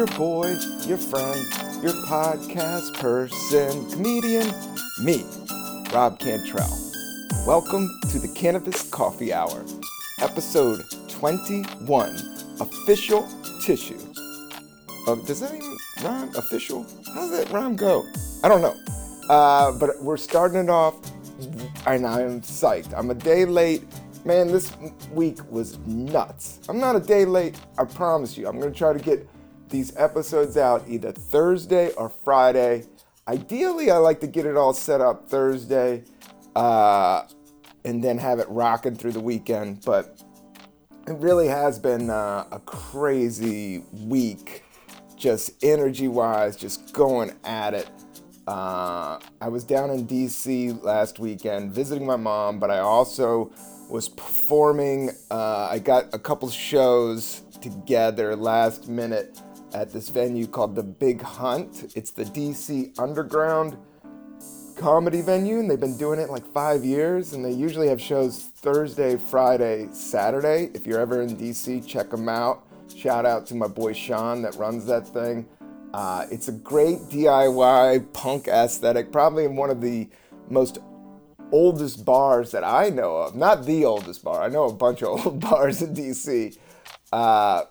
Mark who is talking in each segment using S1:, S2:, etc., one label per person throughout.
S1: your boy, your friend, your podcast person, comedian, me, Rob Cantrell. Welcome to the Cannabis Coffee Hour, episode 21, official tissue. Uh, does that even rhyme? Official? How does that rhyme go? I don't know. Uh, but we're starting it off, and I'm psyched. I'm a day late. Man, this week was nuts. I'm not a day late, I promise you. I'm to try to get these episodes out either Thursday or Friday. Ideally, I like to get it all set up Thursday uh, and then have it rocking through the weekend. But it really has been uh, a crazy week, just energy wise, just going at it. Uh, I was down in DC last weekend visiting my mom, but I also was performing. Uh, I got a couple shows together last minute at this venue called The Big Hunt. It's the DC Underground comedy venue, and they've been doing it like five years. And they usually have shows Thursday, Friday, Saturday. If you're ever in DC, check them out. Shout out to my boy Sean that runs that thing. Uh, it's a great DIY punk aesthetic, probably one of the most oldest bars that I know of. Not the oldest bar. I know a bunch of old bars in DC. Uh,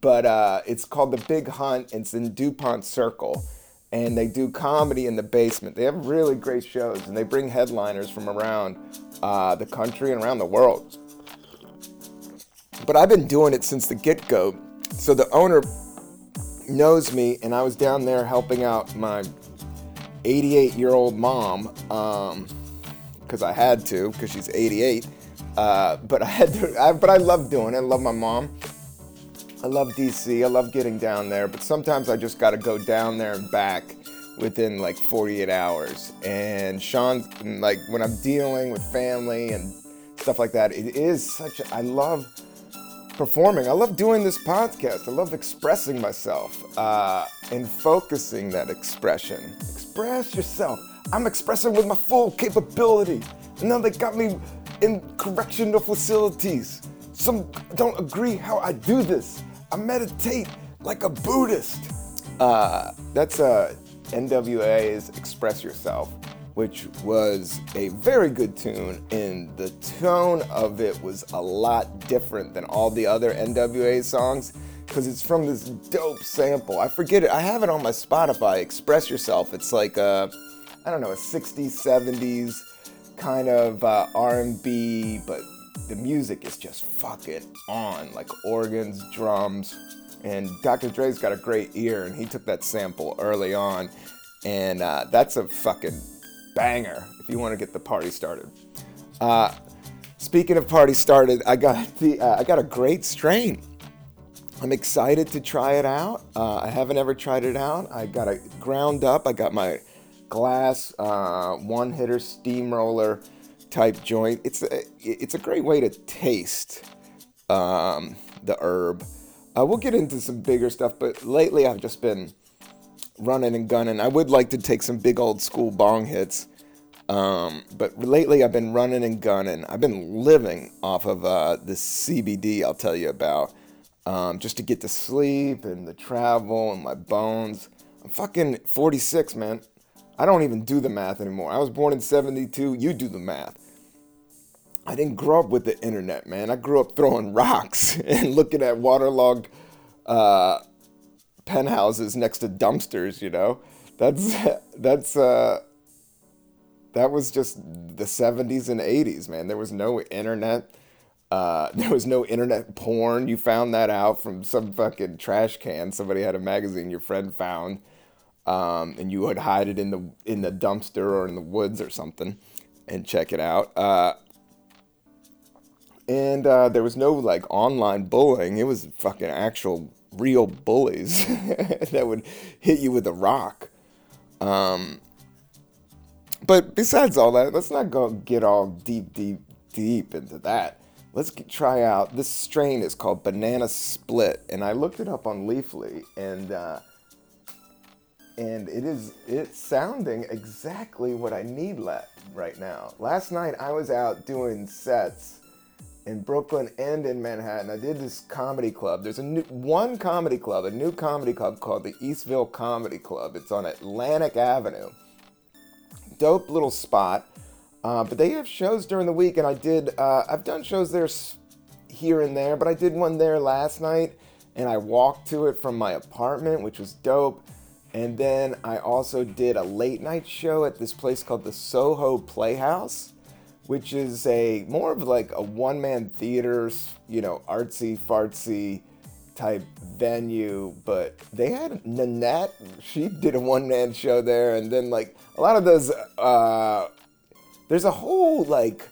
S1: but uh, it's called The Big Hunt. It's in DuPont Circle. And they do comedy in the basement. They have really great shows, and they bring headliners from around uh, the country and around the world. But I've been doing it since the get go. So the owner knows me, and I was down there helping out my 88 year old mom because um, I had to, because she's 88. Uh, but I had to, I, but I love doing it. I love my mom. I love DC. I love getting down there, but sometimes I just got to go down there and back within like 48 hours. And Sean, like when I'm dealing with family and stuff like that, it is such a, I love performing. I love doing this podcast. I love expressing myself uh, and focusing that expression. Express yourself. I'm expressing with my full capability. And now they got me in correctional facilities. Some don't agree how I do this. I meditate like a Buddhist. Uh, that's uh, NWA's Express Yourself, which was a very good tune, and the tone of it was a lot different than all the other NWA songs because it's from this dope sample. I forget it. I have it on my Spotify. Express Yourself. It's like a, I don't know, a 60s, 70s kind of uh, R&B, but the music is just fucking on, like organs, drums, and Dr. Dre's got a great ear, and he took that sample early on, and uh, that's a fucking banger if you want to get the party started. Uh, speaking of party started, I got the uh, I got a great strain. I'm excited to try it out. Uh, I haven't ever tried it out. I got it ground up. I got my glass uh, one hitter steamroller type joint. It's a, it's a great way to taste um, the herb. Uh, we'll get into some bigger stuff, but lately I've just been running and gunning. I would like to take some big old school bong hits, um, but lately I've been running and gunning. I've been living off of uh, the CBD I'll tell you about, um, just to get to sleep and the travel and my bones. I'm fucking 46, man. I don't even do the math anymore. I was born in 72. You do the math. I didn't grow up with the internet, man. I grew up throwing rocks and looking at waterlogged uh, penthouses next to dumpsters. You know, that's that's uh, that was just the '70s and '80s, man. There was no internet. Uh, there was no internet porn. You found that out from some fucking trash can. Somebody had a magazine your friend found, um, and you would hide it in the in the dumpster or in the woods or something, and check it out. Uh, and uh, there was no like online bullying. It was fucking actual real bullies that would hit you with a rock. Um, but besides all that, let's not go get all deep, deep, deep into that. let's get, try out this strain is called Banana Split, and I looked it up on Leafly, and uh, and it is it's sounding exactly what I need le- right now. Last night I was out doing sets in Brooklyn and in Manhattan. I did this comedy club. There's a new one comedy club, a new comedy club called the Eastville Comedy Club. It's on Atlantic Avenue. Dope little spot. Uh, but they have shows during the week, and I did. Uh, I've done shows there here and there, but I did one there last night, and I walked to it from my apartment, which was dope. And then I also did a late night show at this place called the Soho Playhouse, which is a more of like a one man theater, you know, artsy fartsy type venue. But they had Nanette, she did a one man show there. And then like a lot of those, uh, there's a whole like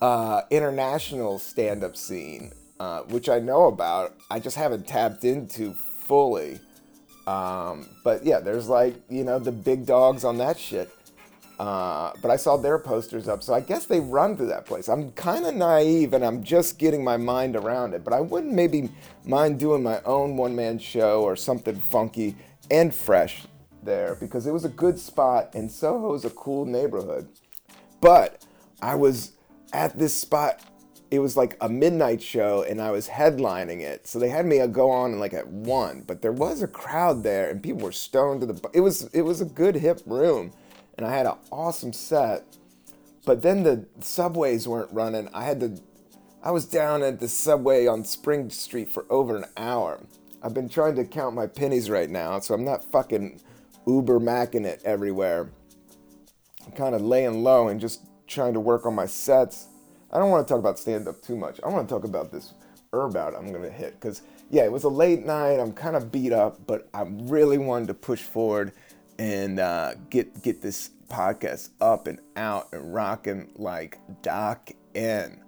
S1: uh, international stand up scene, uh, which I know about. I just haven't tapped into fully. Um, but yeah, there's like, you know, the big dogs on that shit. Uh, but I saw their posters up, so I guess they run through that place. I'm kind of naive and I'm just getting my mind around it, but I wouldn't maybe mind doing my own one man show or something funky and fresh there because it was a good spot and Soho's a cool neighborhood. But I was at this spot it was like a midnight show and I was headlining it. So they had me go on like at one, but there was a crowd there and people were stoned to the it was it was a good hip room and I had an awesome set. But then the subways weren't running. I had to I was down at the subway on Spring Street for over an hour. I've been trying to count my pennies right now, so I'm not fucking Uber macking it everywhere. I'm kind of laying low and just trying to work on my sets I don't want to talk about stand up too much. I want to talk about this herb out I'm going to hit because, yeah, it was a late night. I'm kind of beat up, but I really wanted to push forward and uh, get get this podcast up and out and rocking like Doc N.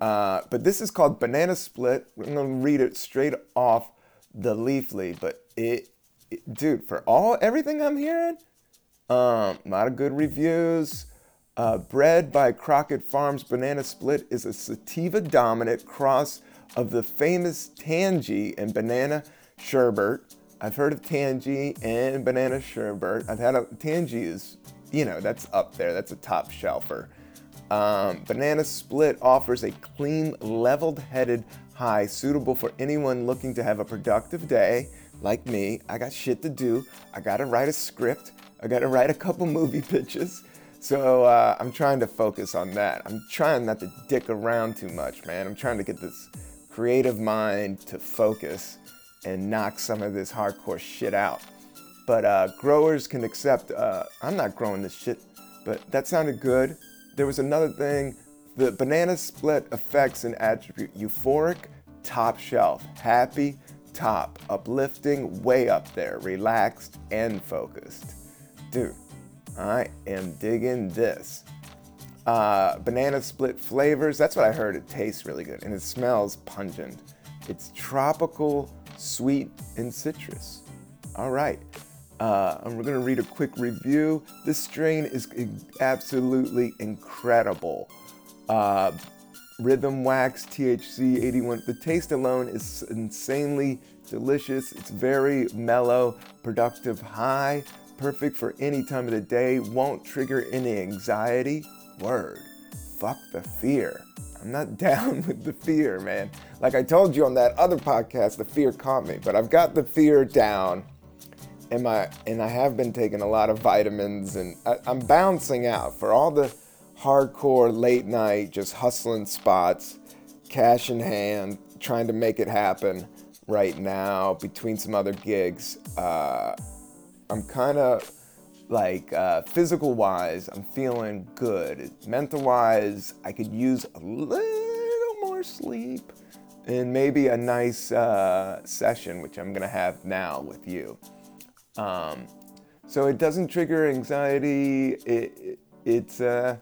S1: Uh, but this is called Banana Split. I'm gonna read it straight off the Leafly. But it, it dude, for all everything I'm hearing, um, a lot of good reviews. Uh, bred by Crockett Farms Banana Split is a sativa dominant cross of the famous Tangie and Banana Sherbet. I've heard of Tangie and Banana Sherbet. I've had a Tangie is, you know, that's up there. That's a top shelfer. Um, Banana Split offers a clean, leveled headed high suitable for anyone looking to have a productive day. Like me, I got shit to do. I gotta write a script. I gotta write a couple movie pitches. So uh, I'm trying to focus on that. I'm trying not to dick around too much, man. I'm trying to get this creative mind to focus and knock some of this hardcore shit out. But uh, growers can accept, uh, I'm not growing this shit, but that sounded good. There was another thing the banana split effects an attribute euphoric, top shelf, happy, top, uplifting, way up there, relaxed, and focused. Dude, I am digging this. Uh, banana split flavors. That's what I heard. It tastes really good and it smells pungent. It's tropical, sweet, and citrus. All right. Uh, we're to read a quick review. This strain is absolutely incredible. Uh, rhythm wax, THC 81. The taste alone is insanely delicious. It's very mellow, productive high perfect for any time of the day, won't trigger any anxiety. Word. Fuck the fear. I'm not down with the fear, man. Like I told you on that other podcast, the fear caught me, but I've got the fear down. And my and I have been taking a lot of vitamins and I, I'm bouncing out for all the hardcore late night, just hustling spots, cash in hand, trying to make it happen right now between some other gigs. Uh, I'm kind of like uh, physical wise, I'm feeling good. Mental wise, I could use a little more sleep and maybe a nice uh, session, which I'm gonna have now with you. Um, so it doesn't trigger anxiety. It, it, it's a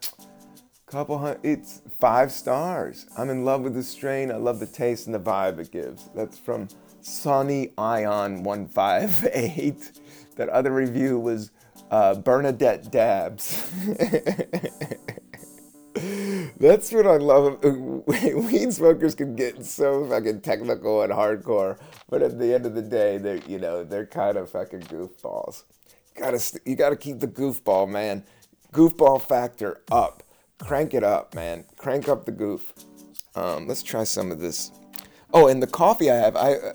S1: couple hundred, it's five stars. I'm in love with the strain. I love the taste and the vibe it gives. That's from Sunny Ion 158 that other review was uh, Bernadette Dabs. That's what I love. Weed smokers can get so fucking technical and hardcore, but at the end of the day, they're you know they're kind of fucking goofballs. Gotta you gotta keep the goofball man, goofball factor up. Crank it up, man. Crank up the goof. Um, let's try some of this. Oh, and the coffee I have, I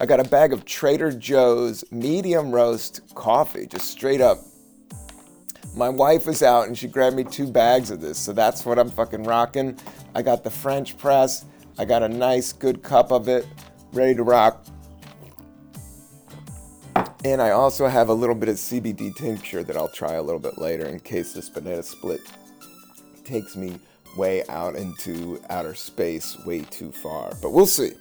S1: I got a bag of Trader Joe's medium roast coffee, just straight up. My wife was out and she grabbed me two bags of this, so that's what I'm fucking rocking. I got the French press. I got a nice, good cup of it, ready to rock. And I also have a little bit of CBD tincture that I'll try a little bit later in case this banana split takes me way out into outer space way too far. But we'll see.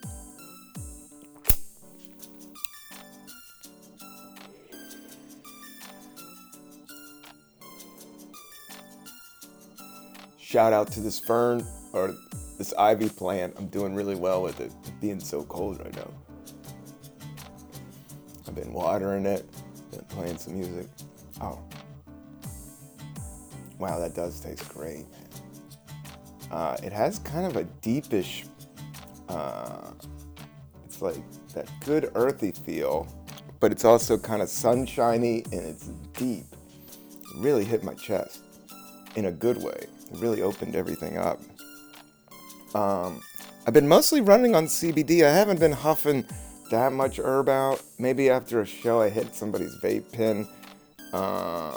S1: Shout out to this fern or this ivy plant. I'm doing really well with it. Being so cold right now. I've been watering it, been playing some music. Oh. Wow, that does taste great, uh, it has kind of a deepish, uh, it's like that good earthy feel, but it's also kind of sunshiny and it's deep. It really hit my chest in a good way. It really opened everything up. Um, I've been mostly running on CBD. I haven't been huffing that much herb out. Maybe after a show, I hit somebody's vape pen um,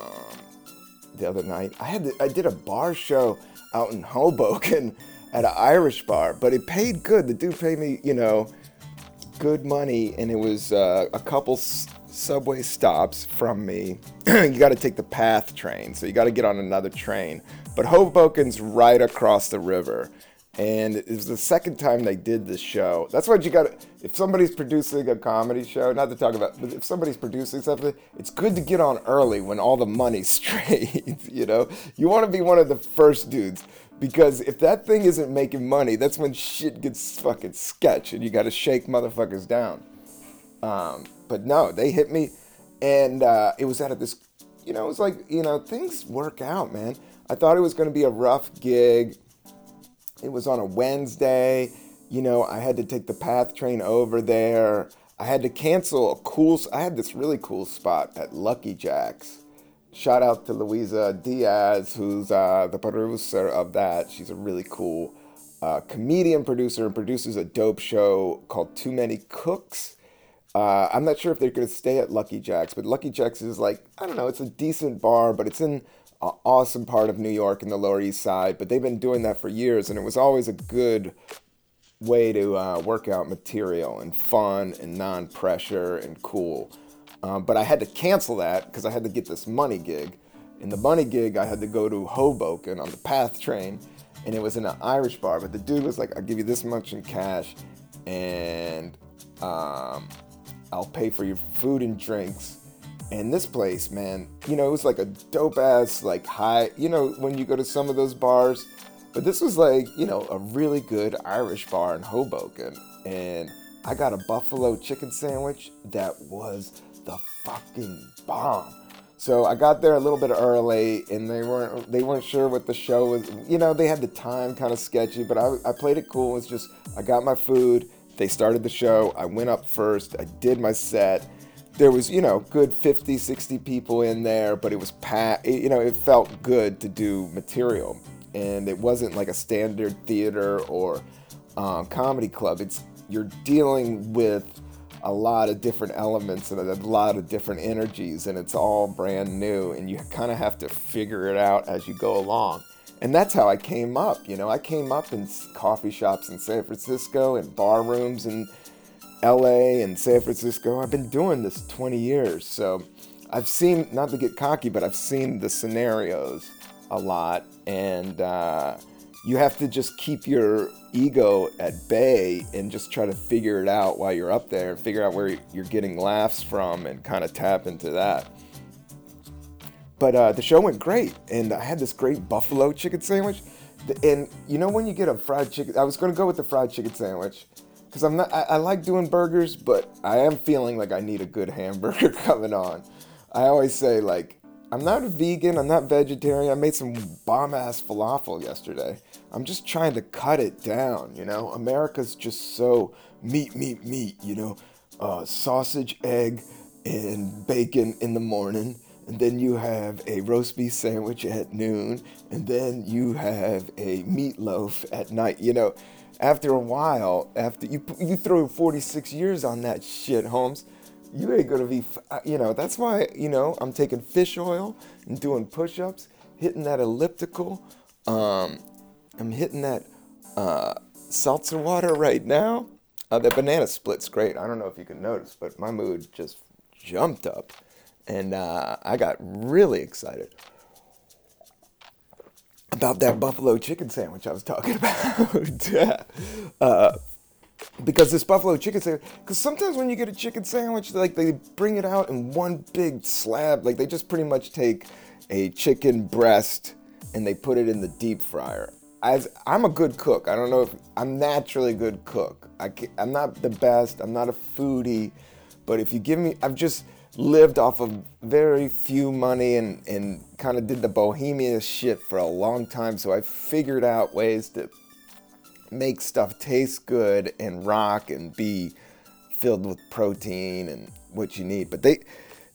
S1: the other night. I had to, I did a bar show out in Hoboken at an Irish bar, but it paid good. The dude paid me, you know, good money, and it was uh, a couple subway stops from me. you got to take the PATH train, so you got to get on another train. But Hoboken's right across the river. And it was the second time they did this show. That's what you got to, if somebody's producing a comedy show, not to talk about, but if somebody's producing something, it's good to get on early when all the money's straight, you know? You want to be one of the first dudes because if that thing isn't making money, that's when shit gets fucking sketch and you got to shake motherfuckers down. Um, but no, they hit me and uh, it was out of this, you know, it was like, you know, things work out, man. I thought it was going to be a rough gig. It was on a Wednesday. You know, I had to take the PATH train over there. I had to cancel a cool. I had this really cool spot at Lucky Jack's. Shout out to Louisa Diaz, who's uh, the producer of that. She's a really cool uh, comedian producer and produces a dope show called Too Many Cooks. Uh, I'm not sure if they're going to stay at Lucky Jack's, but Lucky Jack's is like, I don't know, it's a decent bar, but it's in an awesome part of New York in the Lower East Side, but they've been doing that for years, and it was always a good way to uh, work out material and fun and non pressure and cool. Um, but I had to cancel that because I had to get this money gig. In the money gig, I had to go to Hoboken on the PATH train, and it was in an Irish bar. But the dude was like, "I'll give you this much in cash, and um, I'll pay for your food and drinks." And this place, man, you know, it was like a dope ass, like high, you know, when you go to some of those bars. But this was like, you know, a really good Irish bar in Hoboken. And I got a buffalo chicken sandwich that was the fucking bomb. So I got there a little bit early, and they weren't they weren't sure what the show was. You know, they had the time kind of sketchy, but I, I played it cool. It's just I got my food. They started the show. I went up first. I did my set there was you know good 50 60 people in there but it was packed you know it felt good to do material and it wasn't like a standard theater or um, comedy club it's you're dealing with a lot of different elements and a lot of different energies and it's all brand new and you kind of have to figure it out as you go along and that's how i came up you know i came up in coffee shops in san francisco and bar rooms and LA and San Francisco. I've been doing this 20 years, so I've seen, not to get cocky, but I've seen the scenarios a lot, and uh, you have to just keep your ego at bay and just try to figure it out while you're up there, figure out where you're getting laughs from, and kind of tap into that. But uh, the show went great, and I had this great buffalo chicken sandwich. And you know when you get a fried chicken, I was gonna go with the fried chicken sandwich because I'm not. I, I, like doing burgers, but I am feeling like I need a good hamburger coming on. I always say like I'm not a vegan. I'm not vegetarian. I made some bomb ass falafel yesterday. I'm just trying to cut it down. You know, America's just so meat, meat, meat. You know, uh, sausage, egg, and bacon in the morning and then you have a roast beef sandwich at noon, and then you have a meatloaf at night. You know, after a while, after you you throw 46 years on that shit, Holmes, you ain't gonna be. Uh, you know, that's why you know I'm taking fish oil and doing push-ups, hitting that elliptical. Um, I'm hitting that uh, seltzer water right now. Uh, the banana split's great. I don't know if you can notice, but my mood just jumped up and uh, I got really excited about that buffalo chicken sandwich I was talking about. uh, because this buffalo chicken sandwich, because sometimes when you get a chicken sandwich, like they bring it out in one big slab, like they just pretty much take a chicken breast and they put it in the deep fryer. As I'm a good cook, I don't know if I'm naturally a good cook. I I'm not the best. I'm not a foodie, but if you give me, I've just lived off of very few money and, and kind of did the bohemian shit for a long time. So I figured out ways to make stuff taste good and rock and be filled with protein and what you need. But they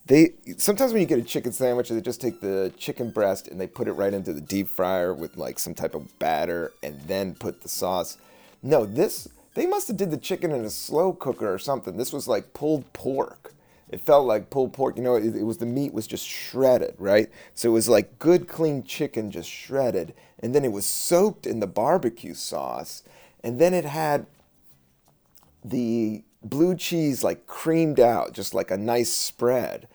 S1: they sometimes when you get a chicken sandwich, they just take the chicken breast and they put it right into the deep fryer with like some type of batter and then put the sauce. No, this they must have did the chicken in a slow cooker or something. This was like pulled pork it felt like pulled pork. You know, it, it, was the meat was just shredded, right? So it was like good, clean chicken, just shredded, and then it was soaked in the barbecue sauce, and then it had the blue cheese like creamed out, just like a nice spread,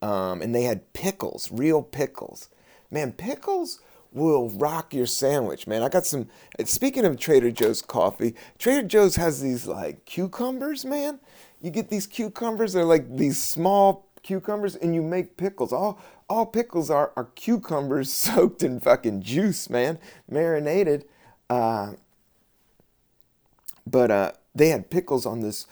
S1: um, and they had pickles, real pickles. Man, pickles will rock your sandwich, man. I got some. Speaking of Trader Joe's coffee, Trader Joe's has these like cucumbers, man you get these cucumbers, they're like these small cucumbers, and you make pickles. All all pickles are, are cucumbers soaked in fucking juice, man, marinated. Uh, but uh, they had pickles on this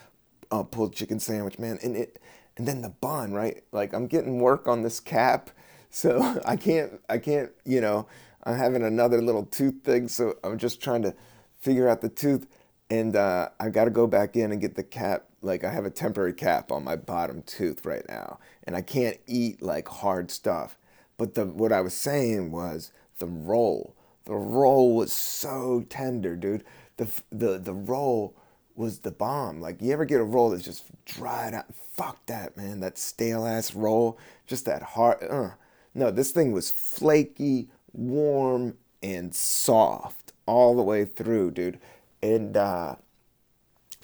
S1: uh, pulled chicken sandwich, man, and it, and then the bun, right? Like I'm getting work on this cap, so I can't, I can't, you know, I'm having another little tooth thing, so I'm just trying to figure out the tooth, and uh, I got to go back in and get the cap like I have a temporary cap on my bottom tooth right now, and I can't eat like hard stuff. But the what I was saying was the roll. The roll was so tender, dude. The the the roll was the bomb. Like you ever get a roll that's just dried out? Fuck that, man. That stale ass roll, just that hard. Uh. No, this thing was flaky, warm, and soft all the way through, dude. And uh,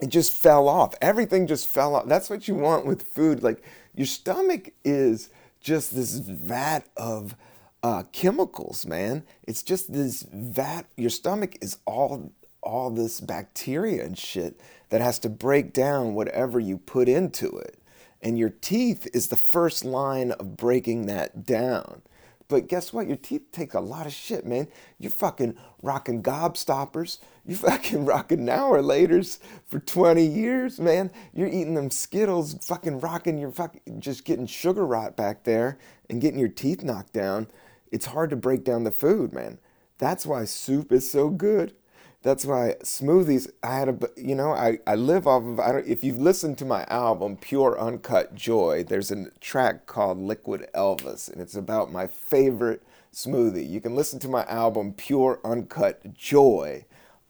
S1: it just fell off. Everything just fell off. That's what you want with food. Like your stomach is just this vat of uh, chemicals, man. It's just this vat. Your stomach is all all this bacteria and shit that has to break down whatever you put into it. And your teeth is the first line of breaking that down. But guess what? Your teeth take a lot of shit, man. You're fucking rocking gobstoppers. You fucking rocking now or laters for 20 years, man. You're eating them Skittles, fucking rocking your fucking, just getting sugar rot back there and getting your teeth knocked down. It's hard to break down the food, man. That's why soup is so good. That's why smoothies. I had a, you know, I, I live off of. I don't. If you've listened to my album Pure Uncut Joy, there's a track called Liquid Elvis, and it's about my favorite smoothie. You can listen to my album Pure Uncut Joy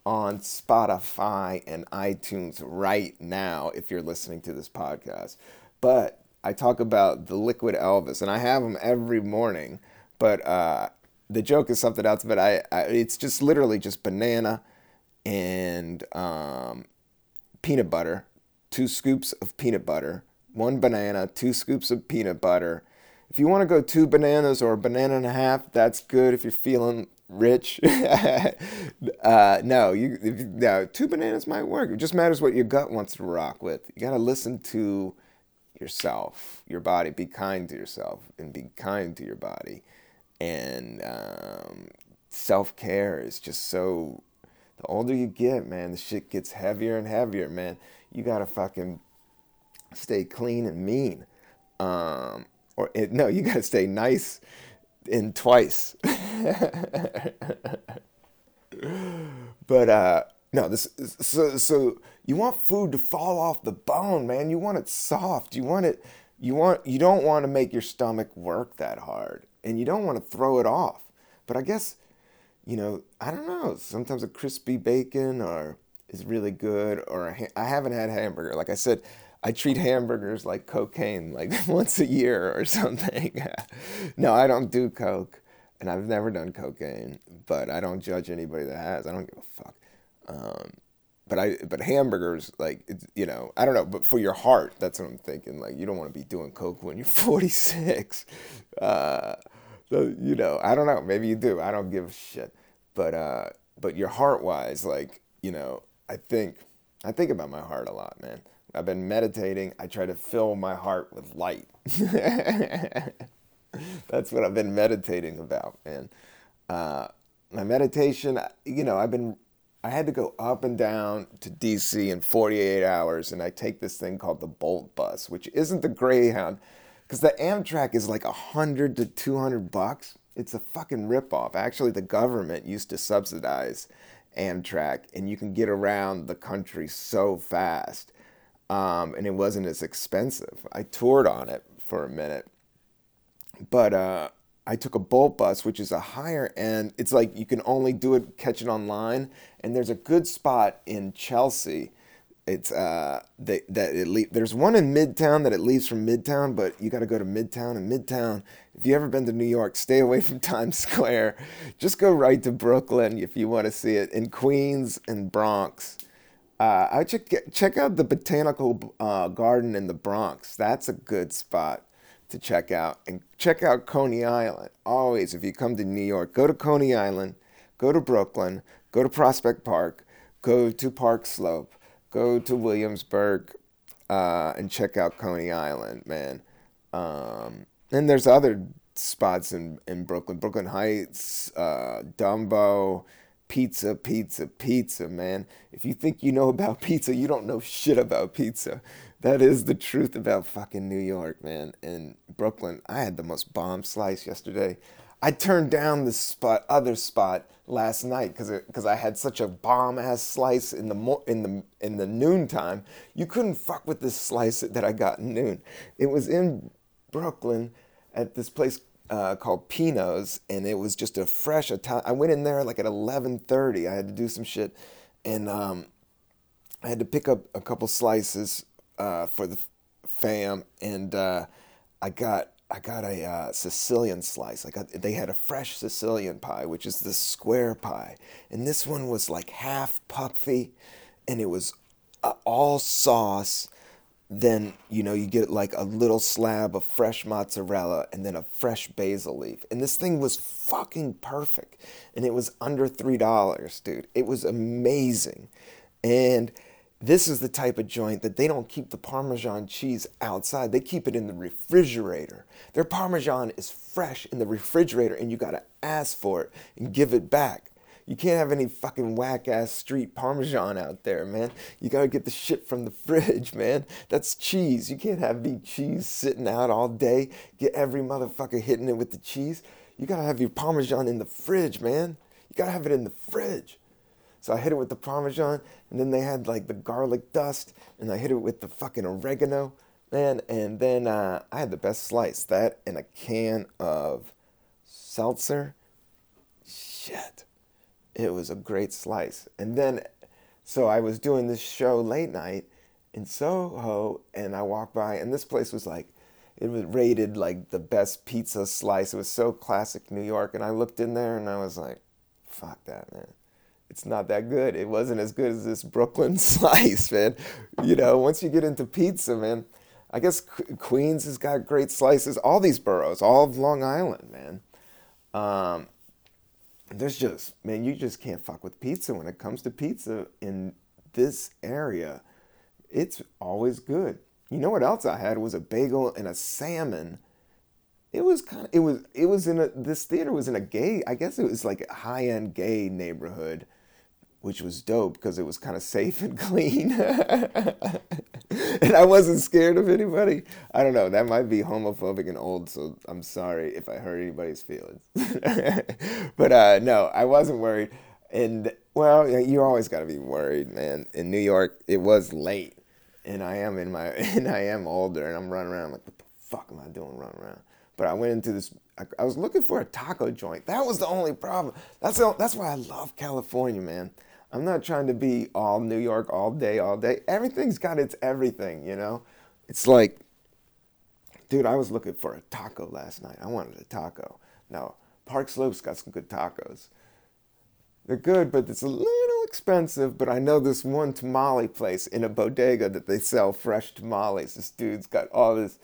S1: on Spotify and iTunes right now if you're listening to this podcast. But I talk about the Liquid Elvis, and I have them every morning. But uh, the joke is something else. But I, I it's just literally just banana and um, peanut butter, two scoops of peanut butter, one banana, two scoops of peanut butter. If you want to go two bananas or a banana and a half, that's good if you're feeling rich. uh, no, you, no, two bananas might work. It just matters what your gut wants to rock with. You got to listen to yourself, your body. Be kind to yourself and be kind to your body. And um, self care is just so the older you get, man, the shit gets heavier and heavier, man. You gotta fucking stay clean and mean. Um, or it, no, you gotta stay nice in twice. but uh, no, this so so you want food to fall off the bone, man. You want it soft. You want it. You want you don't want to make your stomach work that hard, and you don't want to throw it off. But I guess, you know, I don't know. Sometimes a crispy bacon or is really good, or I haven't had hamburger. Like I said, I treat hamburgers like cocaine, like once a year or something. no, I don't do coke, and I've never done cocaine, but I don't judge anybody that has. I don't give a fuck. Um, but I, but hamburgers, like you know, I don't know, but for your heart, that's what I'm thinking. Like you don't want to be doing coke when you're 46. Uh, so you know, I don't know. Maybe you do. I don't give a shit. But uh, but your heart wise, like you know, I think I think about my heart a lot, man. I've been meditating. I try to fill my heart with light. That's what I've been meditating about, man. Uh, my meditation, you know, I've been, I had to go up and down to DC in 48 hours, and I take this thing called the Bolt Bus, which isn't the Greyhound because the Amtrak is like a hundred to two hundred bucks. It's a fucking ripoff. Actually, the government used to subsidize Amtrak, and you can get around the country so fast, um, and it wasn't as expensive. I toured on it for a minute, but uh, I took a Bolt bus, which is a higher end. It's like you can only do it catch it online, and there's a good spot in Chelsea it's uh they, that it le- there's one in Midtown that it leaves from Midtown, but you got to go to Midtown and Midtown. If you ever been to New York, stay away from Times Square. Just go right to Brooklyn if you want to see it. In Queens and Bronx, uh, I check check out the botanical uh, garden in the Bronx. That's a good spot to check out. And check out Coney Island. Always, if you come to New York, go to Coney Island, go to Brooklyn, go to Prospect Park, go to Park Slope go to Williamsburg uh, and check out Coney Island, man. Um, and there's other spots in, in Brooklyn, Brooklyn Heights, uh, Dumbo, pizza, pizza, pizza, man. If you think you know about pizza, you don't know shit about pizza. That is the truth about fucking New York, man. In Brooklyn, I had the most bomb slice yesterday. I turned down the spot, other spot last night because because I had such a bomb ass slice in the mo- in the in the noontime. You couldn't fuck with this slice that I got noon. It was in Brooklyn at this place uh, called Pino's, and it was just a fresh Italian. I went in there like at eleven thirty. I had to do some shit, and um, I had to pick up a couple slices uh, for the fam, and uh, I got I got a uh, Sicilian slice. I got they had a fresh Sicilian pie, which is the square pie, and this one was like half puffy, and it was uh, all sauce. Then you know you get like a little slab of fresh mozzarella and then a fresh basil leaf, and this thing was fucking perfect, and it was under three dollars, dude. It was amazing, and this is the type of joint that they don't keep the Parmesan cheese outside. They keep it in the refrigerator. Their Parmesan is fresh in the refrigerator and you gotta ask for it and give it back. You can't have any fucking whack ass street Parmesan out there, man. You gotta get the shit from the fridge, man. That's cheese. You can't have the cheese sitting out all day, get every motherfucker hitting it with the cheese. You gotta have your Parmesan in the fridge, man. You gotta have it in the fridge. So I hit it with the Parmesan, and then they had like the garlic dust, and I hit it with the fucking oregano, man. And then uh, I had the best slice that and a can of seltzer. Shit. It was a great slice. And then, so I was doing this show late night in Soho, and I walked by, and this place was like, it was rated like the best pizza slice. It was so classic New York. And I looked in there and I was like, fuck that, man it's not that good. It wasn't as good as this Brooklyn slice, man. You know, once you get into pizza, man, I guess Queens has got great slices. All these boroughs, all of Long Island, man. Um, there's just, man, you just can't fuck with pizza when it comes to pizza in this area. It's always good. You know what else I had was a bagel and a salmon. It was kind of, it was, it was in a, this theater was in a gay, I guess it was like a high end gay neighborhood which was dope because it was kind of safe and clean. and I wasn't scared of anybody. I don't know, that might be homophobic and old, so I'm sorry if I hurt anybody's feelings. but uh, no, I wasn't worried. And well, you always got to be worried, man. In New York, it was late, and I am in my and I am older, and I'm running around like, what the fuck am I doing running around? But I went into this. I, was looking for a taco joint. That was the only problem. That's the, that's why I love California, man. I'm not trying to be all New York all day, all day. Everything's got its everything, you know? It's like, dude, I was looking for a taco last night. I wanted a taco. Now, Park Slope's got some good tacos. They're good, but it's a little expensive. But I know this one tamale place in a bodega that they sell fresh tamales. This dude's got all this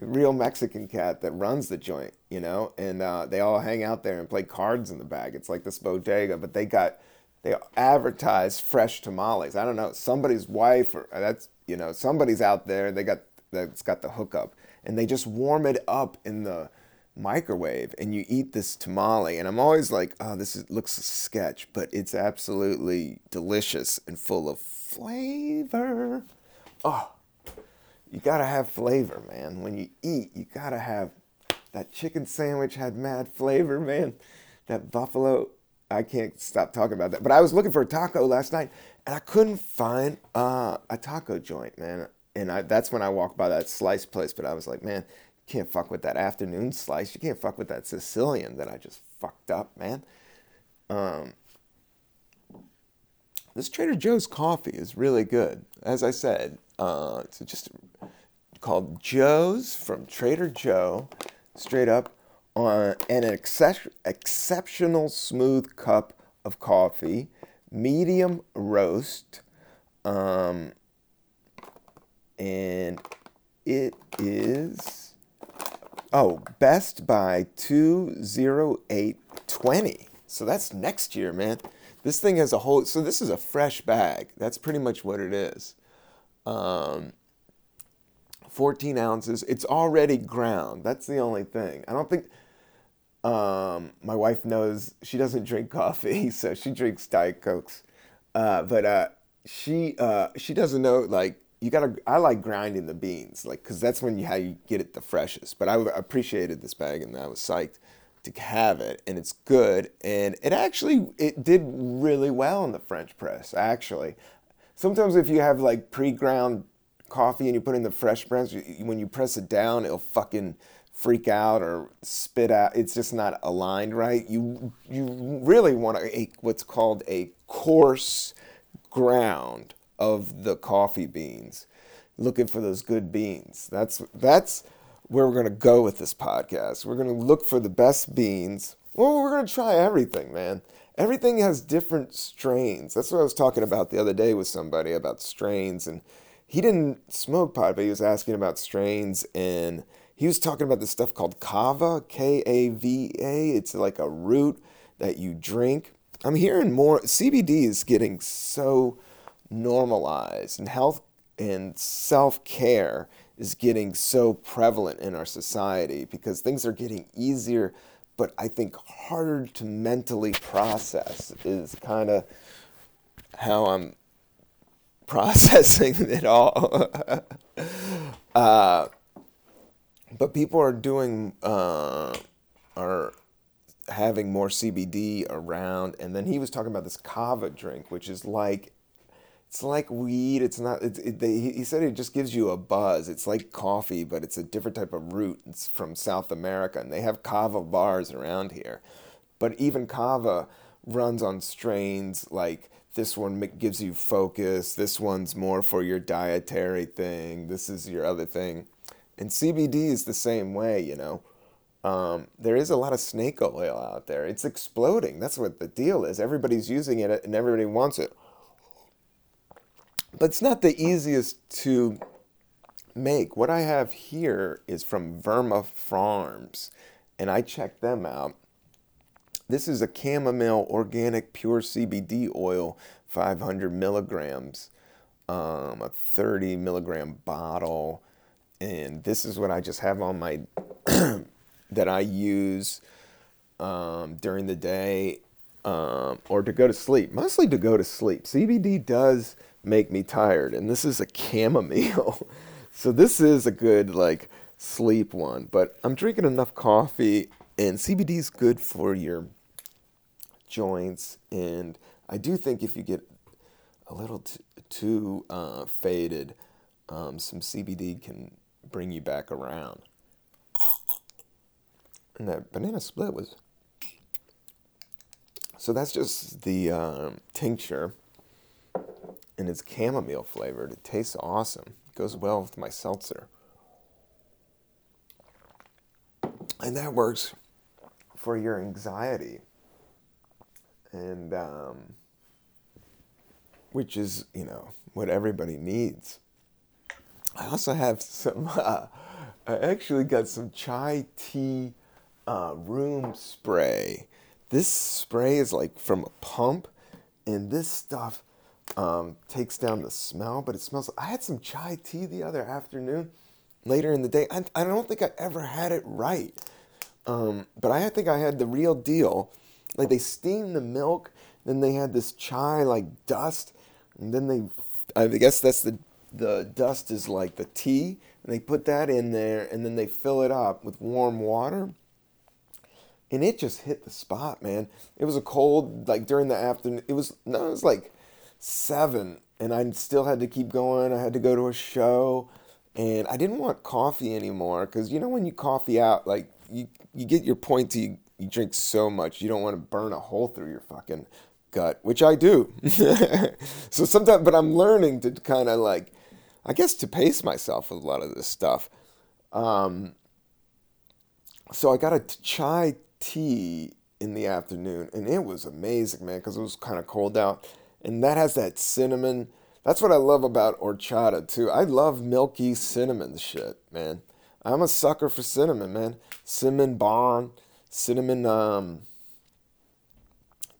S1: real Mexican cat that runs the joint, you know, and uh, they all hang out there and play cards in the bag. It's like this bodega, but they got they advertise fresh tamales. I don't know somebody's wife or that's you know somebody's out there. They got that's got the hookup, and they just warm it up in the microwave, and you eat this tamale. And I'm always like, oh, this is, looks sketch, but it's absolutely delicious and full of flavor. Oh, you gotta have flavor, man. When you eat, you gotta have that chicken sandwich had mad flavor, man. That buffalo I can't stop talking about that. But I was looking for a taco last night, and I couldn't find uh, a taco joint, man. And I, that's when I walked by that slice place. But I was like, man, you can't fuck with that afternoon slice. You can't fuck with that Sicilian that I just fucked up, man. Um, this Trader Joe's coffee is really good. As I said, uh, it's just called Joe's from Trader Joe, straight up on an exceptional smooth cup of coffee, medium roast, um, and it is oh best by 20820 so that's next year man. This thing has a whole so this is a fresh bag. That's pretty much what it is. Um, 14 ounces. It's already ground. That's the only thing. I don't think um, my wife knows she doesn't drink coffee, so she drinks Diet Cokes. Uh, but uh, she uh, she doesn't know like you gotta. I like grinding the beans, like because that's when you how you get it the freshest. But I appreciated this bag, and I was psyched to have it, and it's good. And it actually it did really well in the French press. Actually, sometimes if you have like pre-ground coffee and you put in the fresh press, when you press it down, it'll fucking freak out or spit out. It's just not aligned right. You you really want a, what's called a coarse ground of the coffee beans. Looking for those good beans. That's that's where we're gonna go with this podcast. We're gonna look for the best beans. Well, we're gonna try everything, man. Everything has different strains. That's what I was talking about the other day with somebody about strains, and he didn't smoke pot, but he was asking about strains and he was talking about this stuff called kava, K A V A. It's like a root that you drink. I'm hearing more. CBD is getting so normalized, and health and self care is getting so prevalent in our society because things are getting easier, but I think harder to mentally process is kind of how I'm processing it all. uh, but people are doing uh, are having more CBD around, and then he was talking about this kava drink, which is like it's like weed. It's not. It's, it, they, he said it just gives you a buzz. It's like coffee, but it's a different type of root. It's from South America, and they have kava bars around here. But even kava runs on strains like this one gives you focus. This one's more for your dietary thing. This is your other thing. And CBD is the same way, you know. Um, there is a lot of snake oil out there. It's exploding. That's what the deal is. Everybody's using it and everybody wants it. But it's not the easiest to make. What I have here is from Verma Farms, and I checked them out. This is a chamomile organic pure CBD oil, 500 milligrams, um, a 30 milligram bottle and this is what I just have on my that I use um, during the day. um, or to go to sleep. Mostly to go to sleep. CBD does make me tired, and this is a chamomile, so this is a good like sleep one. But I'm drinking enough coffee, and CBD is good for your joints, and I do think if you get a little t- too uh, faded, um, some CBD can bring you back around. And that banana split was. So that's just the um, tincture, and it's chamomile flavored. It tastes awesome. It goes well with my seltzer. And that works for your anxiety. And, um, which is, you know, what everybody needs. I also have some, uh, I actually got some chai tea uh, room spray. This spray is like from a pump, and this stuff um, takes down the smell, but it smells. I had some chai tea the other afternoon, later in the day. I, I don't think I ever had it right, um, but I think I had the real deal. Like they steamed the milk, then they had this chai like dust, and then they, I guess that's the the dust is like the tea, and they put that in there, and then they fill it up with warm water and it just hit the spot, man. It was a cold, like during the afternoon. It was no, it was like seven, and I still had to keep going. I had to go to a show, and I didn't want coffee anymore because you know when you coffee out, like you you get your point to you, you drink so much, you don't want to burn a hole through your fucking gut, which I do. so sometimes, but I'm learning to kind of like, I guess, to pace myself with a lot of this stuff. Um, so I got a chai tea in the afternoon, and it was amazing, man, because it was kind of cold out, and that has that cinnamon. That's what I love about horchata too. I love milky cinnamon shit, man. I'm a sucker for cinnamon, man. Cinnamon barn, cinnamon um,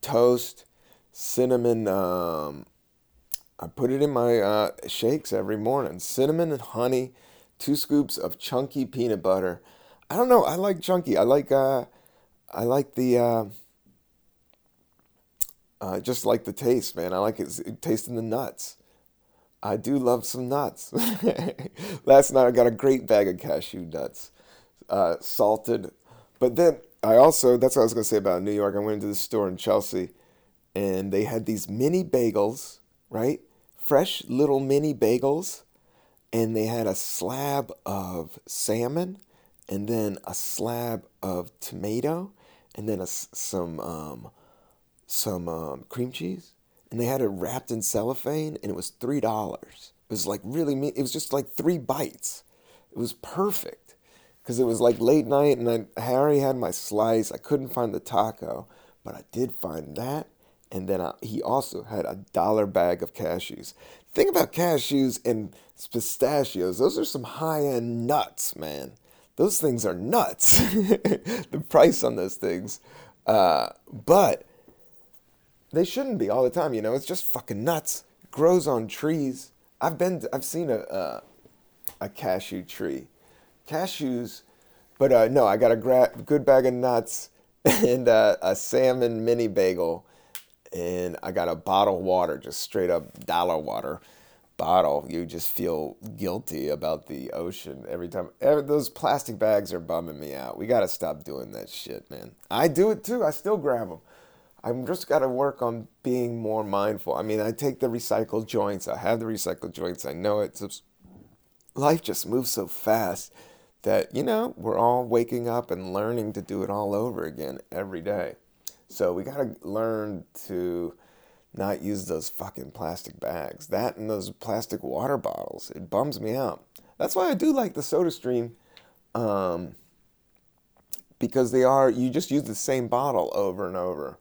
S1: toast, cinnamon. Um, I put it in my uh, shakes every morning. Cinnamon and honey, two scoops of chunky peanut butter. I don't know. I like chunky. I like. Uh, I like the. Uh, uh, just like the taste, man. I like it, it tasting the nuts. I do love some nuts. Last night I got a great bag of cashew nuts, uh, salted. But then I also, that's what I was going to say about New York. I went into the store in Chelsea and they had these mini bagels, right? Fresh little mini bagels. And they had a slab of salmon and then a slab of tomato and then a, some um, some um, cream cheese, and they had it wrapped in cellophane, and it was three dollars. It was like really, it was just like three bites. It was perfect because it was like late night, and I, Harry had my slice. I couldn't find the taco, but I did find that, and then I, he also had a dollar bag of cashews. Think about cashews and pistachios; those are some high-end nuts, man those things are nuts. the price on those things. Uh, but they shouldn't be all the time, you know. It's just fucking nuts. grows on trees. I've been, I've seen a, a, a cashew tree. Cashews, but uh, no, I got a gra- good bag of nuts and uh, a salmon mini bagel. And I got a bottle of water, just straight up dollar water bottle, you just feel guilty about the ocean every time. Every, those plastic bags are bumming me out. We got to stop doing that shit, man. I do it too. I still grab them. I'm just got to work on being more mindful. I mean, I take the recycled joints. I have the recycled joints. I know it's life just moves so fast that you know we're all waking up and learning to do it all over again every day. So we got to learn to not use those fucking plastic bags. That and those plastic water bottles. It bums me out. That's why I do like the Soda Stream. Um, because they are, you just use the same bottle over and over.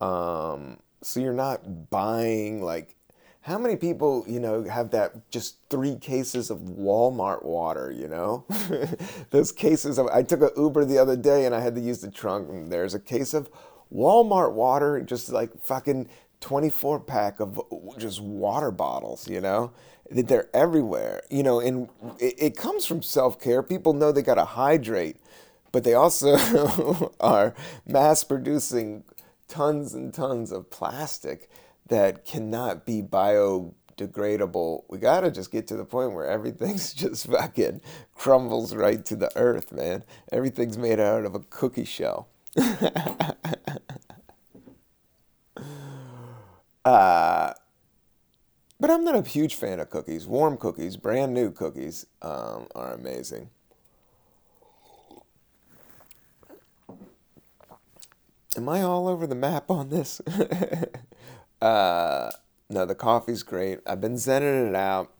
S1: Um, so you're not buying like, how many people, you know, have that just three cases of Walmart water, you know? Those cases of, I took an Uber the other day and I had to use the trunk and there's a case of Walmart water, just like fucking 24 pack of just water bottles, you know? That They're everywhere, you know, and it, it comes from self care. People know they got to hydrate, but they also are mass producing tons and tons of plastic that cannot be biodegradable. We gotta just get to the point where everything's just fucking crumbles right to the earth, man. Everything's made out of a cookie shell. uh, but I'm not a huge fan of cookies. Warm cookies, brand new cookies, um, are amazing. Am I all over the map on this? uh, no, the coffee's great. I've been zenning it out.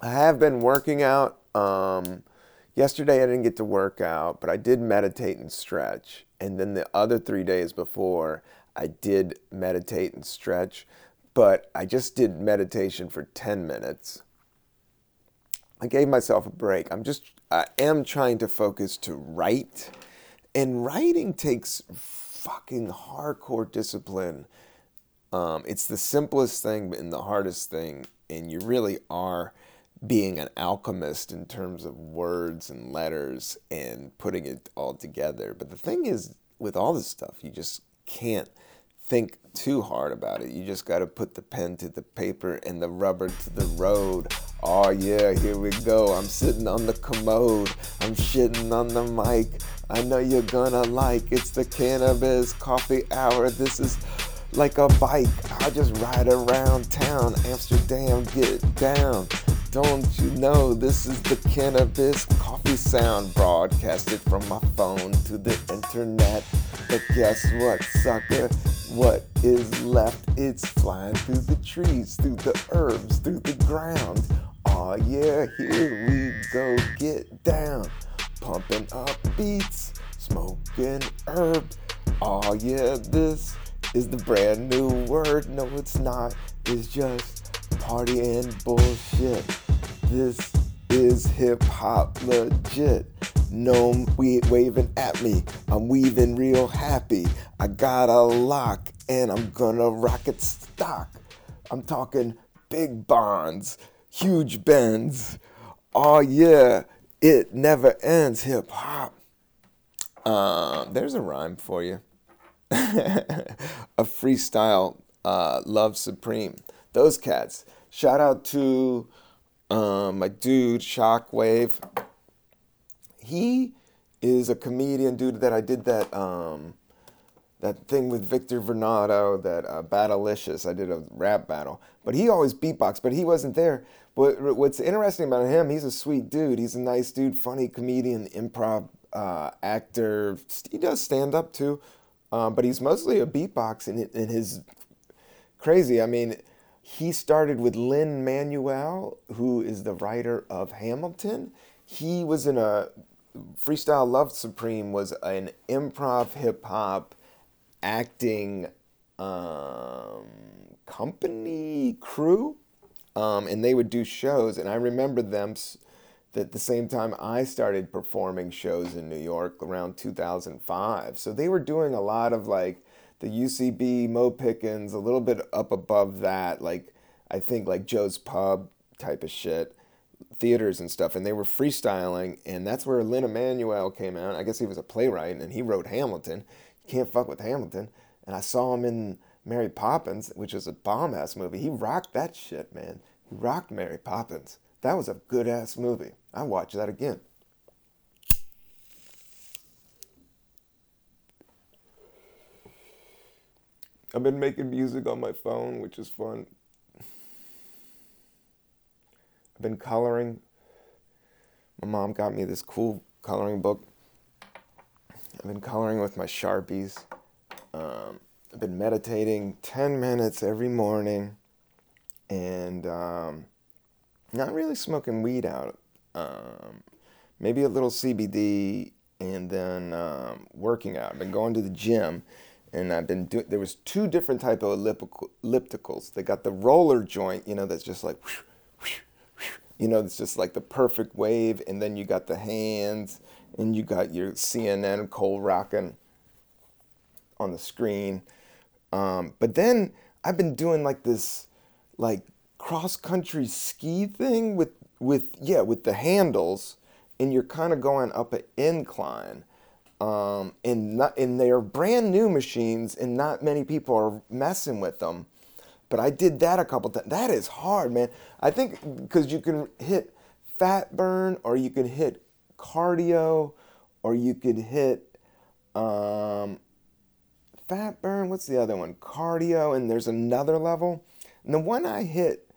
S1: I have been working out. Um, yesterday I didn't get to work out, but I did meditate and stretch. And then the other three days before, I did meditate and stretch but I just did meditation for 10 minutes. I gave myself a break. I'm just, I am trying to focus to write. And writing takes fucking hardcore discipline. Um, it's the simplest thing and the hardest thing. And you really are being an alchemist in terms of words and letters and putting it all together. But the thing is, with all this stuff, you just can't think too hard about it. You just got to put the pen to the paper and the rubber to the road. Oh, yeah, here we go. I'm sitting on the commode. I'm shitting on the mic. I know you're gonna like it's the cannabis coffee hour. This is like a bike. I just ride around town. Amsterdam, get down. Don't you know this is the cannabis coffee sound broadcasted from my phone to the internet? But guess what, sucker? What is left? It's flying through the trees, through the herbs, through the ground. Aw, oh, yeah, here we go, get down. Pumping up beats, smoking herb. Aw, oh, yeah, this is the brand new word. No, it's not. It's just party and bullshit. This is hip hop legit. No we waving at me. I'm weaving real happy. I got a lock and I'm gonna rock it stock. I'm talking big bonds, huge bends. Oh yeah, it never ends. Hip hop. Um, there's a rhyme for you. a freestyle uh, love supreme. Those cats. Shout out to um, my dude Shockwave he is a comedian dude that I did that um, that thing with Victor Varnado, that uh, Battlicious. I did a rap battle, but he always beatbox, but he wasn't there. But what's interesting about him, he's a sweet dude. He's a nice dude, funny comedian, improv uh, actor. He does stand up too, um, but he's mostly a beatbox, and, and his crazy. I mean, he started with Lin Manuel, who is the writer of Hamilton. He was in a Freestyle Love Supreme was an improv hip hop acting um, company crew, um, and they would do shows. And I remember them at the same time I started performing shows in New York around 2005. So they were doing a lot of like the UCB, Mo Pitkins, a little bit up above that, like I think like Joe's Pub type of shit theaters and stuff, and they were freestyling, and that's where Lin Manuel came out. I guess he was a playwright, and he wrote Hamilton. You can't fuck with Hamilton. And I saw him in Mary Poppins, which was a bomb ass movie. He rocked that shit, man. He rocked Mary Poppins. That was a good ass movie. I watch that again. I've been making music on my phone, which is fun. I've been coloring. My mom got me this cool coloring book. I've been coloring with my Sharpies. Um, I've been meditating 10 minutes every morning and um, not really smoking weed out. Um, maybe a little CBD and then um, working out. I've been going to the gym and I've been doing, there was two different type of ellipticals. They got the roller joint, you know, that's just like whoosh, you know, it's just like the perfect wave. And then you got the hands and you got your CNN Cole rocking on the screen. Um, but then I've been doing like this, like cross country ski thing with, with, yeah, with the handles and you're kind of going up an incline. Um, and not, and they are brand new machines, and not many people are messing with them. But I did that a couple times. That is hard, man. I think because you can hit fat burn, or you can hit cardio, or you could hit um, fat burn. What's the other one? Cardio, and there's another level. And the one I hit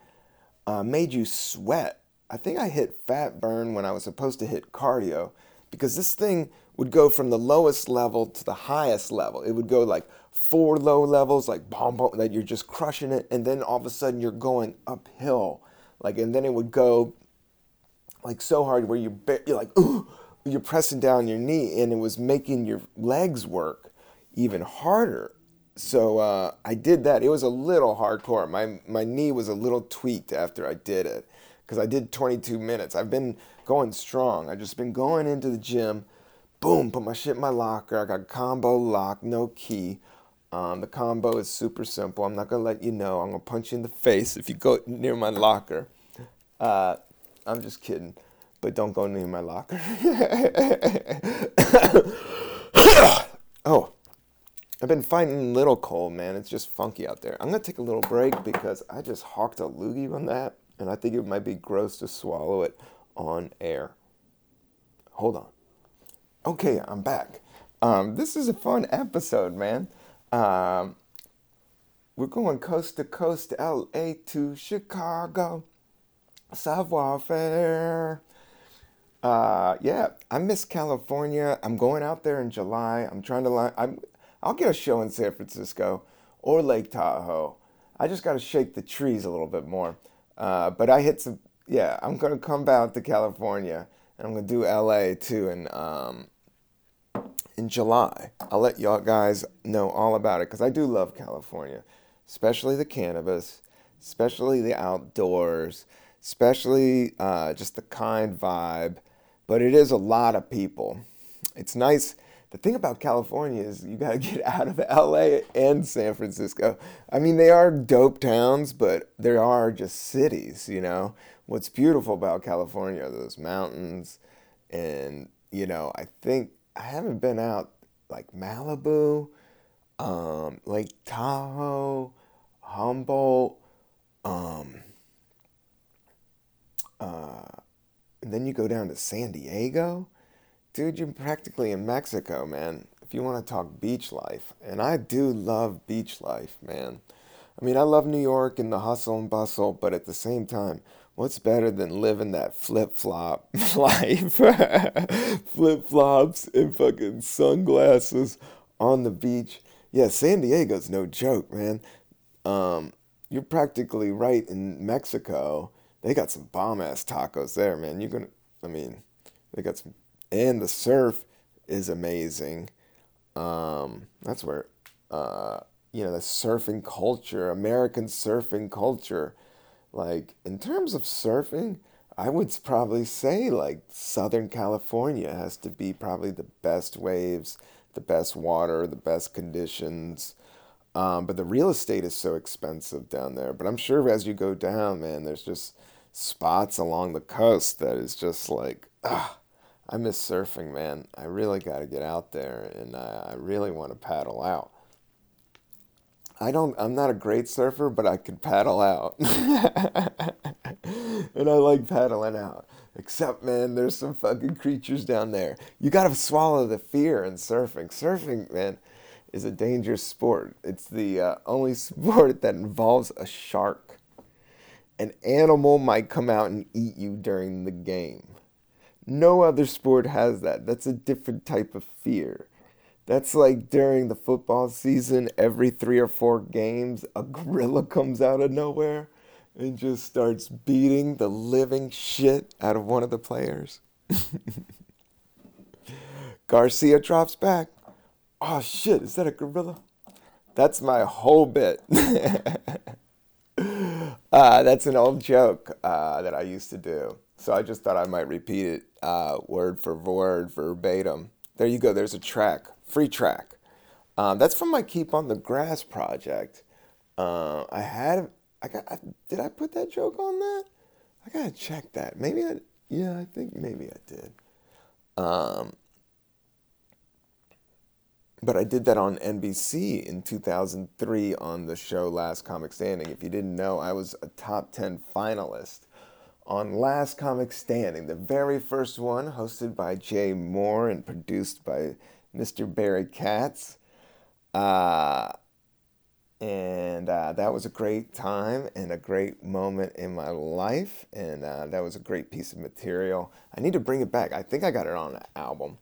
S1: uh, made you sweat. I think I hit fat burn when I was supposed to hit cardio because this thing would go from the lowest level to the highest level. It would go like four low levels, like boom, boom, that you're just crushing it, and then all of a sudden you're going uphill, like, and then it would go like so hard where you're, you're like, ooh, you're pressing down your knee, and it was making your legs work even harder. So uh, I did that. It was a little hardcore. My my knee was a little tweaked after I did it because I did 22 minutes. I've been going strong. I've just been going into the gym. Boom, put my shit in my locker. I got combo lock, no key. Um, the combo is super simple. I'm not gonna let you know. I'm gonna punch you in the face if you go near my locker. Uh, I'm just kidding, but don't go near my locker. oh, I've been fighting little cold, man. It's just funky out there. I'm gonna take a little break because I just hawked a loogie on that, and I think it might be gross to swallow it on air. Hold on. Okay, I'm back. Um, this is a fun episode, man. Um, we're going coast to coast, LA to Chicago. Savoir faire. Uh, yeah, I miss California. I'm going out there in July. I'm trying to line. I'm. I'll get a show in San Francisco or Lake Tahoe. I just got to shake the trees a little bit more. Uh, but I hit some. Yeah, I'm gonna come out to California and I'm gonna do LA too in um, in July. I'll let y'all guys know all about it because I do love California, especially the cannabis, especially the outdoors, especially uh, just the kind vibe. But it is a lot of people. It's nice. The thing about California is you got to get out of LA and San Francisco. I mean, they are dope towns, but there are just cities, you know. What's beautiful about California are those mountains. And, you know, I think I haven't been out like Malibu, um, Lake Tahoe, Humboldt, um, uh, and then you go down to San Diego. Dude, you're practically in Mexico, man. If you want to talk beach life. And I do love beach life, man. I mean, I love New York and the hustle and bustle, but at the same time, what's better than living that flip flop life? flip flops and fucking sunglasses on the beach. Yeah, San Diego's no joke, man. Um, you're practically right in Mexico. They got some bomb ass tacos there, man. You're gonna, I mean, they got some, and the surf is amazing. Um, that's where, uh, you know, the surfing culture, American surfing culture like, in terms of surfing, I would probably say like Southern California has to be probably the best waves, the best water, the best conditions. Um, but the real estate is so expensive down there. But I'm sure as you go down, man, there's just spots along the coast that is just like, ah, I miss surfing, man. I really got to get out there and I, I really want to paddle out. I don't I'm not a great surfer, but I can paddle out. and I like paddling out. Except man, there's some fucking creatures down there. You got to swallow the fear in surfing. Surfing, man, is a dangerous sport. It's the uh, only sport that involves a shark. An animal might come out and eat you during the game. No other sport has that. That's a different type of fear. That's like during the football season, every three or four games, a gorilla comes out of nowhere and just starts beating the living shit out of one of the players. Garcia drops back. Oh shit, is that a gorilla? That's my whole bit. uh, that's an old joke uh, that I used to do. So I just thought I might repeat it uh, word for word, verbatim. There you go, there's a track free track. Um, that's from my Keep on the Grass project. Uh, I had, I got, I, did I put that joke on that? I gotta check that. Maybe I, yeah, I think maybe I did. Um, but I did that on NBC in 2003 on the show Last Comic Standing. If you didn't know, I was a top 10 finalist on Last Comic Standing, the very first one, hosted by Jay Mohr and produced by Mr. Barry Katz. Uh, and uh, that was a great time and a great moment in my life. And uh, that was a great piece of material. I need to bring it back. I think I got it on an album.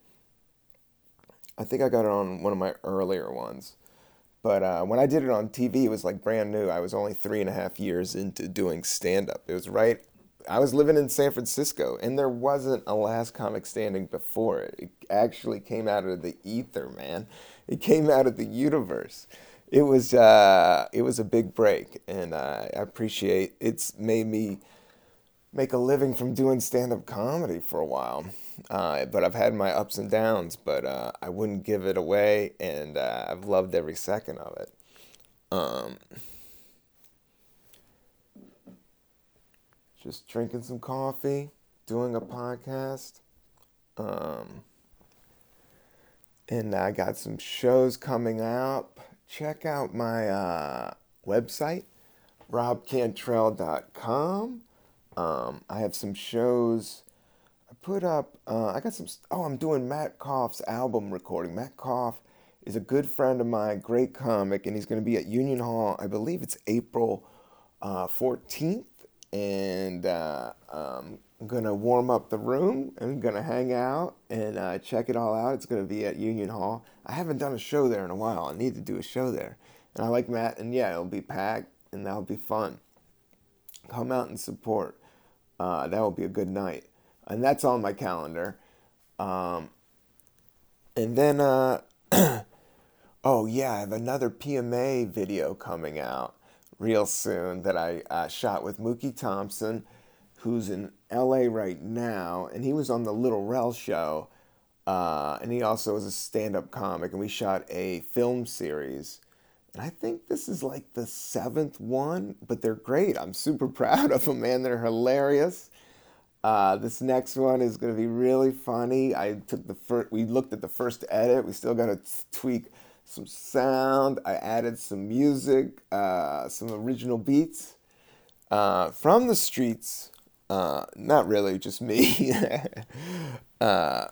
S1: I think I got it on one of my earlier ones. But uh, when I did it on TV, it was like brand new. I was only three and a half years into doing stand up. It was right, I was living in San Francisco, and there wasn't a Last Comic Standing before it. It actually came out of the ether, man. It came out of the universe. It was uh, it was a big break, and I appreciate it's made me make a living from doing stand up comedy for a while. Uh, but I've had my ups and downs, but uh, I wouldn't give it away, and uh, I've loved every second of it. Um, just drinking some coffee, doing a podcast. Um, and I got some shows coming up. Check out my uh, website, robcantrell.com. Um, I have some shows I put up, uh, I got some, oh, I'm doing Matt Koff's album recording. Matt Koff is a good friend of mine, great comic, and he's going to be at Union Hall, I believe it's April uh, 14th. And uh, um, I'm to warm up the room. I'm to hang out and uh, check it all out. It's to be at Union Hall. I haven't done a show there in a while. I need to do a show there. And I like Matt, and yeah, it'll be packed and that'll be fun. Come out and support. Uh, that will be a good night and that's on my calendar. Um, and then, uh, oh yeah, I have another PMA video coming out real soon that I uh, shot with Mookie Thompson, who's in LA right now, and he was on the Little Rel show. Uh, and he also is a stand-up comic, and we shot a film series. And I think this is like the seventh one, but they're great. I'm super proud of them, man. They're hilarious. Uh, this next one is going to be really funny. I took the first, we looked at the first edit. We still got to tweak some sound. I added some music, uh, some original beats uh, from the streets. Uh, not really, just me. Uh,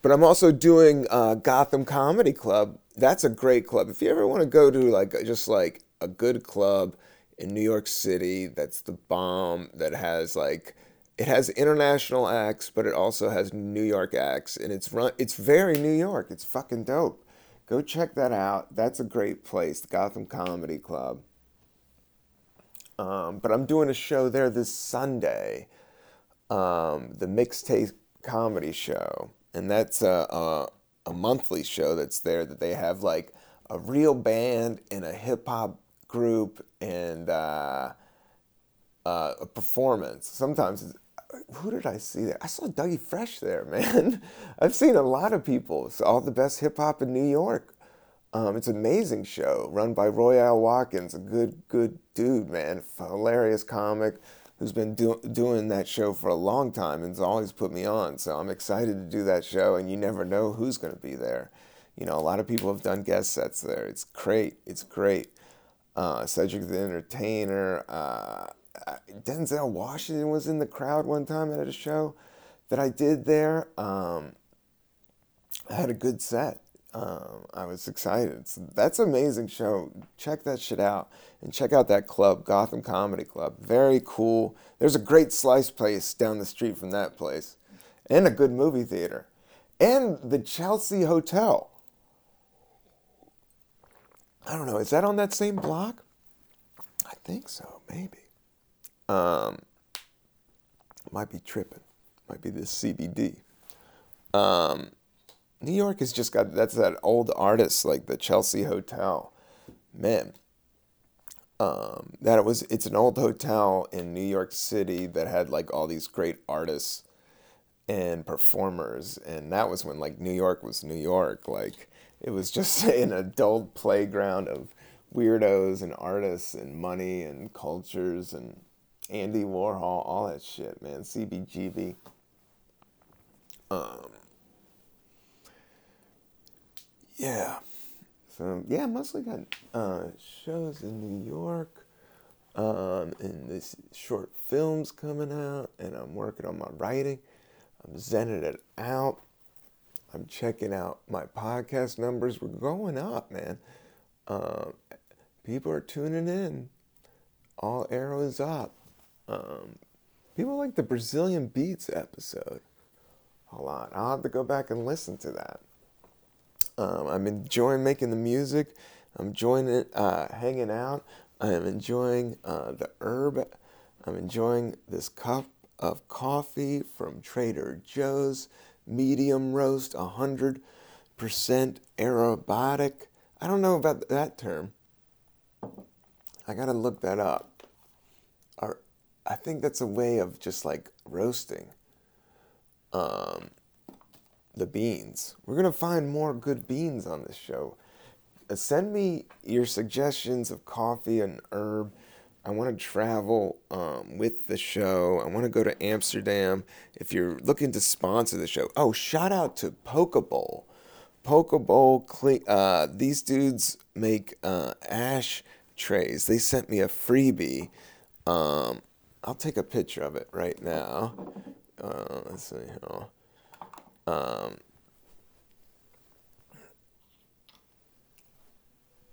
S1: but I'm also doing uh, Gotham Comedy Club. That's a great club. If you ever want to go to like just like a good club in New York City, that's the bomb. That has like it has international acts, but it also has New York acts, and it's run. It's very New York. It's fucking dope. Go check that out. That's a great place, the Gotham Comedy Club. Um, but I'm doing a show there this Sunday, um, the Mixtape Comedy Show, and that's a, a, a monthly show that's there that they have like a real band and a hip hop group and. Uh, uh, a performance. Sometimes who did I see there? I saw Dougie Fresh there, man. I've seen a lot of people. It's all the best hip hop in New York. Um, it's an amazing show run by Royale Watkins, a good, good dude, man. Hilarious comic who's been do- doing that show for a long time and's always put me on. So I'm excited to do that show, and you never know who's going to be there. You know, a lot of people have done guest sets there. It's great. It's great. Uh, Cedric the Entertainer. Uh, Denzel Washington was in the crowd one time at a show that I did there. Um, I had a good set. Um, I was excited. So that's an amazing show. Check that shit out and check out that club, Gotham Comedy Club. Very cool. There's a great slice place down the street from that place, and a good movie theater, and the Chelsea Hotel. I don't know. Is that on that same block? I think so. Maybe. Um, might be tripping. Might be this CBD. Um, New York has just got that's that old artist like the Chelsea Hotel, man. Um, that it was it's an old hotel in New York City that had like all these great artists and performers, and that was when like New York was New York. Like it was just an adult playground of weirdos and artists and money and cultures and Andy Warhol, all that shit, man. CBGB. Um, yeah. So yeah, mostly got uh, shows in New York, um, and this short films coming out, and I'm working on my writing. I'm zenning it out. I'm checking out my podcast numbers. We're going up, man. Um, people are tuning in. All arrows up. Um, people like the Brazilian Beats episode a lot. I'll have to go back and listen to that. Um, I'm enjoying making the music. I'm enjoying it, uh, hanging out. I am enjoying uh, the herb. I'm enjoying this cup of coffee from Trader Joe's, medium roast, 100% aerobatic. I don't know about that term. I gotta look that up. Or, I think that's a way of just like roasting um, the beans. We're gonna find more good beans on this show. Uh, send me your suggestions of coffee and herb. I want to travel um, with the show. I want to go to Amsterdam. If you're looking to sponsor the show, oh, shout out to Pokeball. Pokeball, uh, these dudes make uh, ash trays. They sent me a freebie. Um, I'll take a picture of it right now. Uh, let's see. Um,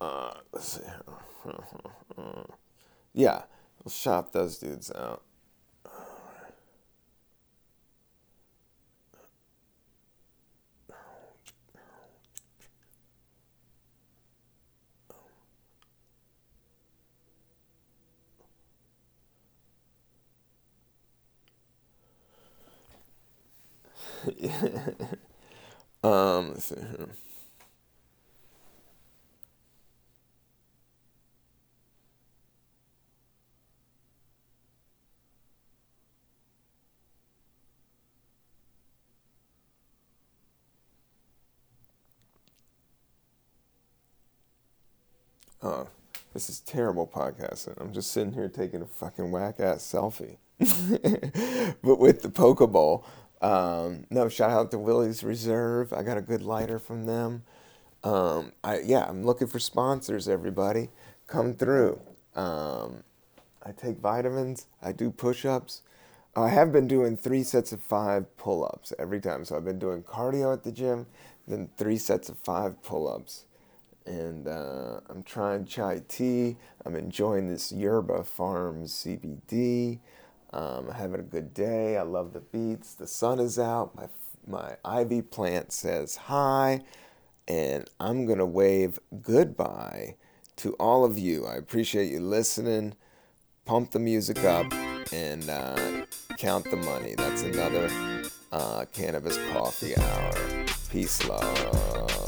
S1: uh, let's see. yeah, we'll shop those dudes out. um, let's see here. Oh, this is terrible podcasting. I'm just sitting here taking a fucking whack ass selfie. but with the Pokeball. Um, no, shout out to Willie's Reserve. I got a good lighter from them. Um, I yeah, I'm looking for sponsors. Everybody, come through. Um, I take vitamins. I do push-ups. I have been doing three sets of five pull-ups every time. So I've been doing cardio at the gym, then three sets of five pull-ups, and uh, I'm trying chai tea. I'm enjoying this Verma Farms CBD. Um, having a good day. I love the beats. The sun is out. My my ivy plant says hi, and I'm gonna wave goodbye to all of you. I appreciate you listening. Pump the music up and uh, count the money. That's another uh, cannabis coffee hour. Peace, love.